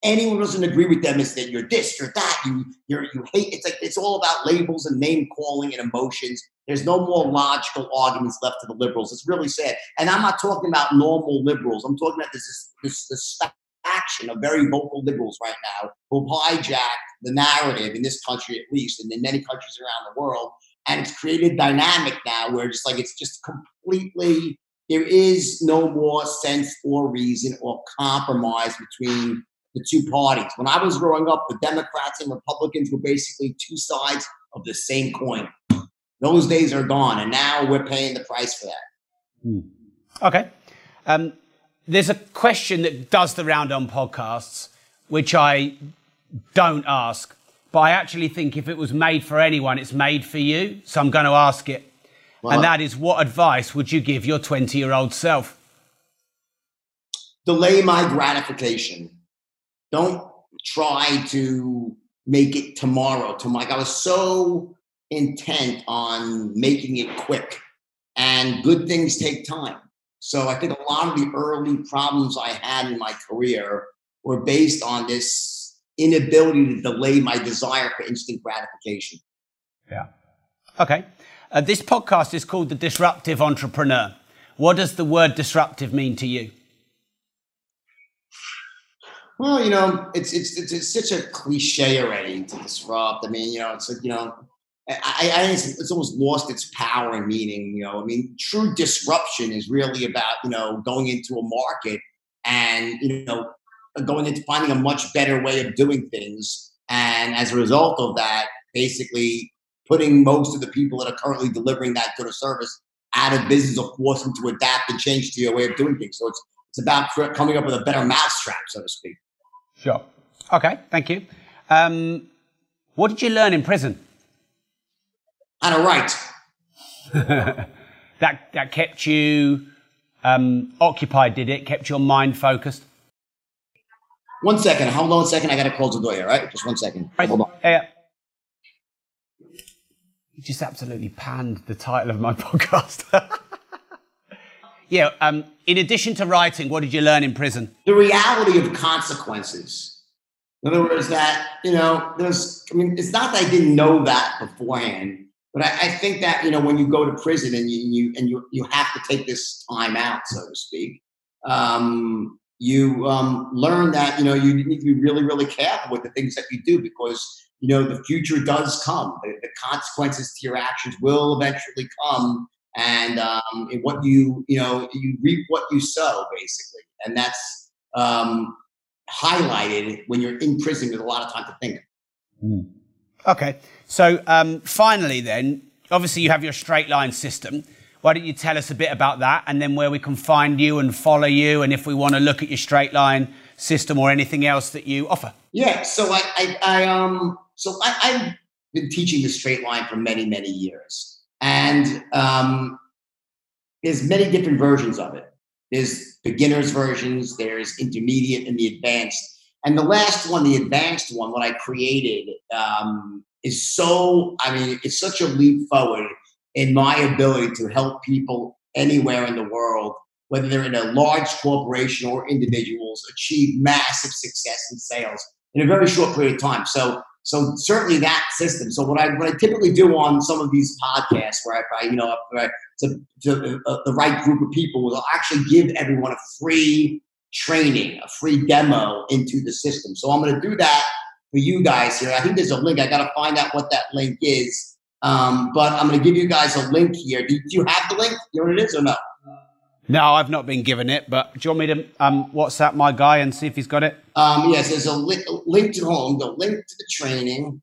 Anyone doesn't agree with them is that you're this, you're that, you you're, you hate. It's like it's all about labels and name calling and emotions. There's no more logical arguments left to the liberals. It's really sad. And I'm not talking about normal liberals. I'm talking about this this this action of very vocal liberals right now who hijack the narrative in this country at least, and in many countries around the world. And it's created dynamic now where it's like it's just completely there is no more sense or reason or compromise between the two parties. When I was growing up, the Democrats and Republicans were basically two sides of the same coin. Those days are gone, and now we're paying the price for that. Hmm. Okay. Um, there's a question that does the round on podcasts, which I don't ask, but I actually think if it was made for anyone, it's made for you. So I'm going to ask it. Well, and that is what advice would you give your 20 year old self? Delay my gratification. Don't try to make it tomorrow. Tomorrow. Like I was so intent on making it quick, and good things take time. So I think a lot of the early problems I had in my career were based on this inability to delay my desire for instant gratification. Yeah. Okay. Uh, this podcast is called The Disruptive Entrepreneur. What does the word disruptive mean to you? Well, you know, it's it's it's, it's such a cliche already to disrupt. I mean, you know, it's like you know, I, I, it's, it's almost lost its power and meaning. You know, I mean, true disruption is really about you know going into a market and you know going into finding a much better way of doing things, and as a result of that, basically putting most of the people that are currently delivering that good of service out of business or forcing to adapt and change to your way of doing things. So it's it's about coming up with a better mousetrap, so to speak. Sure. Okay. Thank you. Um, what did you learn in prison? How to write. that that kept you um, occupied, did it? Kept your mind focused? One second. Hold on a second. I got to close the door here, right? Just one second. Right. Hold on. Yeah. You just absolutely panned the title of my podcast. Yeah. Um, in addition to writing, what did you learn in prison? The reality of consequences. In other words, that you know, there's. I mean, it's not that I didn't know that beforehand, but I, I think that you know, when you go to prison and you, you and you you have to take this time out, so to speak. Um, you um, learn that you know you need to be really, really careful with the things that you do because you know the future does come. The, the consequences to your actions will eventually come, and um, what you you know you reap what you sow, basically, and that's um, highlighted when you're in prison with a lot of time to think. Mm. Okay, so um, finally, then, obviously you have your straight line system. Why don't you tell us a bit about that and then where we can find you and follow you and if we want to look at your straight line system or anything else that you offer? Yeah, so I, I, I um, so I, I've been teaching the straight line for many, many years, and um, there's many different versions of it. There's beginners versions, there's intermediate and the advanced. And the last one, the advanced one, what I created um, is so, I mean, it's such a leap forward in my ability to help people anywhere in the world, whether they're in a large corporation or individuals, achieve massive success in sales in a very short period of time. So, so certainly that system. So what I what I typically do on some of these podcasts, where I, you know, to, to uh, the right group of people, will actually give everyone a free training, a free demo into the system. So I'm going to do that for you guys here. I think there's a link. I got to find out what that link is. Um, but I'm going to give you guys a link here. Do, do, you have the link? You know what it is or no? No, I've not been given it. But do you want me to um, WhatsApp my guy and see if he's got it? Um, yes, there's a li- link to home, the link to the training.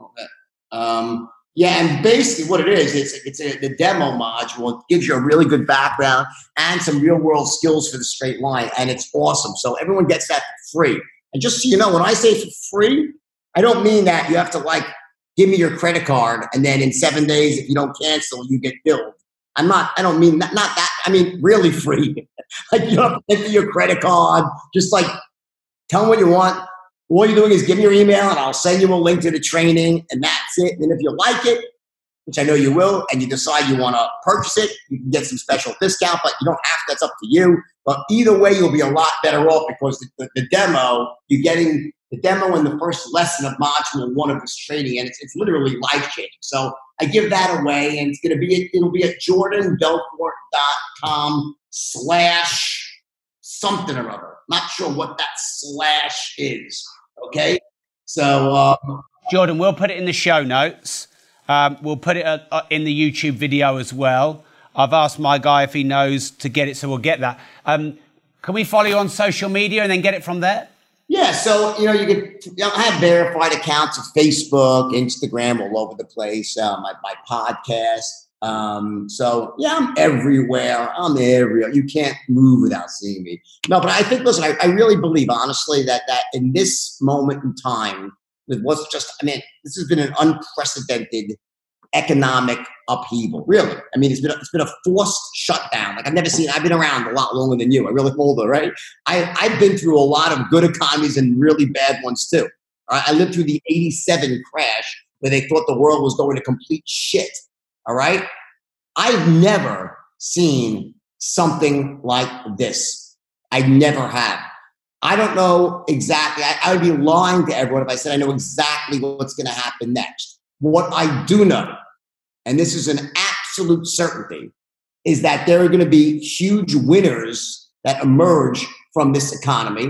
Okay. Um, yeah, and basically what it is, it's it's a, the demo module. It gives you a really good background and some real world skills for the straight line, and it's awesome. So everyone gets that for free. And just so you know, when I say for free, I don't mean that you have to like give me your credit card, and then in seven days, if you don't cancel, you get billed. I'm not. I don't mean not, not that. I mean really free. like you don't have to your credit card. Just like tell them what you want. All you're doing is give me your email, and I'll send you a link to the training, and that's it. And if you like it, which I know you will, and you decide you want to purchase it, you can get some special discount, but you don't have to. That's up to you. But either way, you'll be a lot better off because the, the, the demo, you're getting the demo and the first lesson of module one of this training, and it's, it's literally life changing. So I give that away, and it's going to be it'll be at jordanbelfort.com slash something or other. Not sure what that slash is. Okay, so um, Jordan, we'll put it in the show notes. Um, we'll put it uh, uh, in the YouTube video as well. I've asked my guy if he knows to get it, so we'll get that. Um, can we follow you on social media and then get it from there? Yeah, so you know you could you know, I have verified accounts of Facebook, Instagram, all over the place. Uh, my my podcast. Um, so yeah, I'm everywhere. I'm everywhere. You can't move without seeing me. No, but I think listen, I, I really believe honestly that that in this moment in time, with what's just I mean, this has been an unprecedented economic upheaval. Really, I mean, it's been a, it's been a forced shutdown. Like I've never seen. I've been around a lot longer than you. I really older, right? I I've been through a lot of good economies and really bad ones too. Right? I lived through the '87 crash where they thought the world was going to complete shit. All right, I've never seen something like this. I never have. I don't know exactly. I, I would be lying to everyone if I said I know exactly what's going to happen next. What I do know, and this is an absolute certainty, is that there are going to be huge winners that emerge from this economy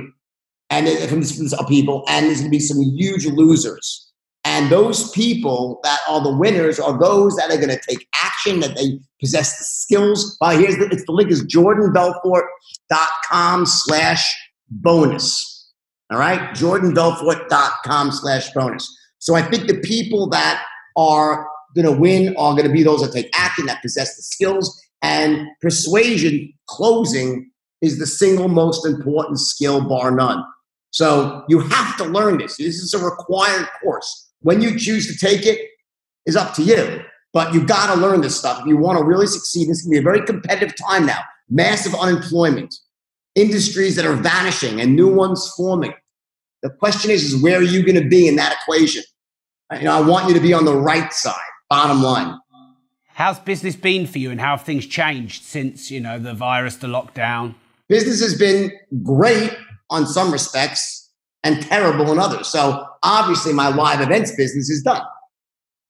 and uh, from this, from this upheaval, and there's going to be some huge losers. And those people that are the winners are those that are going to take action, that they possess the skills. Well, here's the, it's the link is jordanbelfort.com slash bonus. All right, jordanbelfort.com slash bonus. So I think the people that are going to win are going to be those that take action, that possess the skills, and persuasion, closing is the single most important skill, bar none. So you have to learn this. This is a required course. When you choose to take it is up to you, but you've got to learn this stuff if you want to really succeed. This to be a very competitive time now. Massive unemployment, industries that are vanishing, and new ones forming. The question is, is where are you going to be in that equation? You know, I want you to be on the right side, bottom line. How's business been for you and how have things changed since, you know, the virus, the lockdown? Business has been great on some respects and terrible in others. So obviously my live events business is done.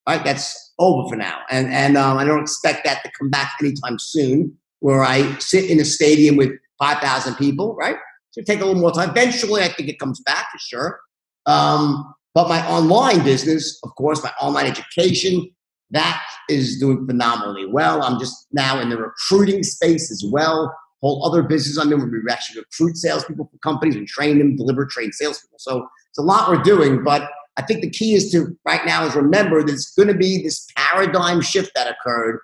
Right? That's over for now. And, and um, I don't expect that to come back anytime soon where I sit in a stadium with 5,000 people, right? Take a little more time. Eventually, I think it comes back for sure. Um, but my online business, of course, my online education, that is doing phenomenally well. I'm just now in the recruiting space as well. Whole other business I'm in where we actually recruit salespeople for companies and train them, deliver, train salespeople. So it's a lot we're doing, but I think the key is to right now is remember there's going to be this paradigm shift that occurred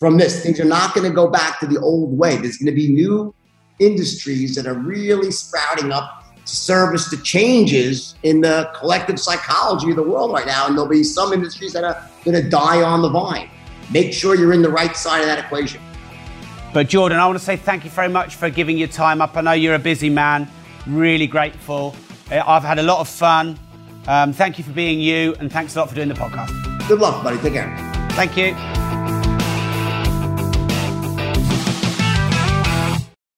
from this. Things are not going to go back to the old way. There's going to be new industries that are really sprouting up to service the changes in the collective psychology of the world right now. And there'll be some industries that are going to die on the vine. Make sure you're in the right side of that equation. But Jordan, I want to say thank you very much for giving your time up. I know you're a busy man. Really grateful. Uh, I've had a lot of fun. Um, thank you for being you, and thanks a lot for doing the podcast. Good luck, buddy. Take care. Thank you.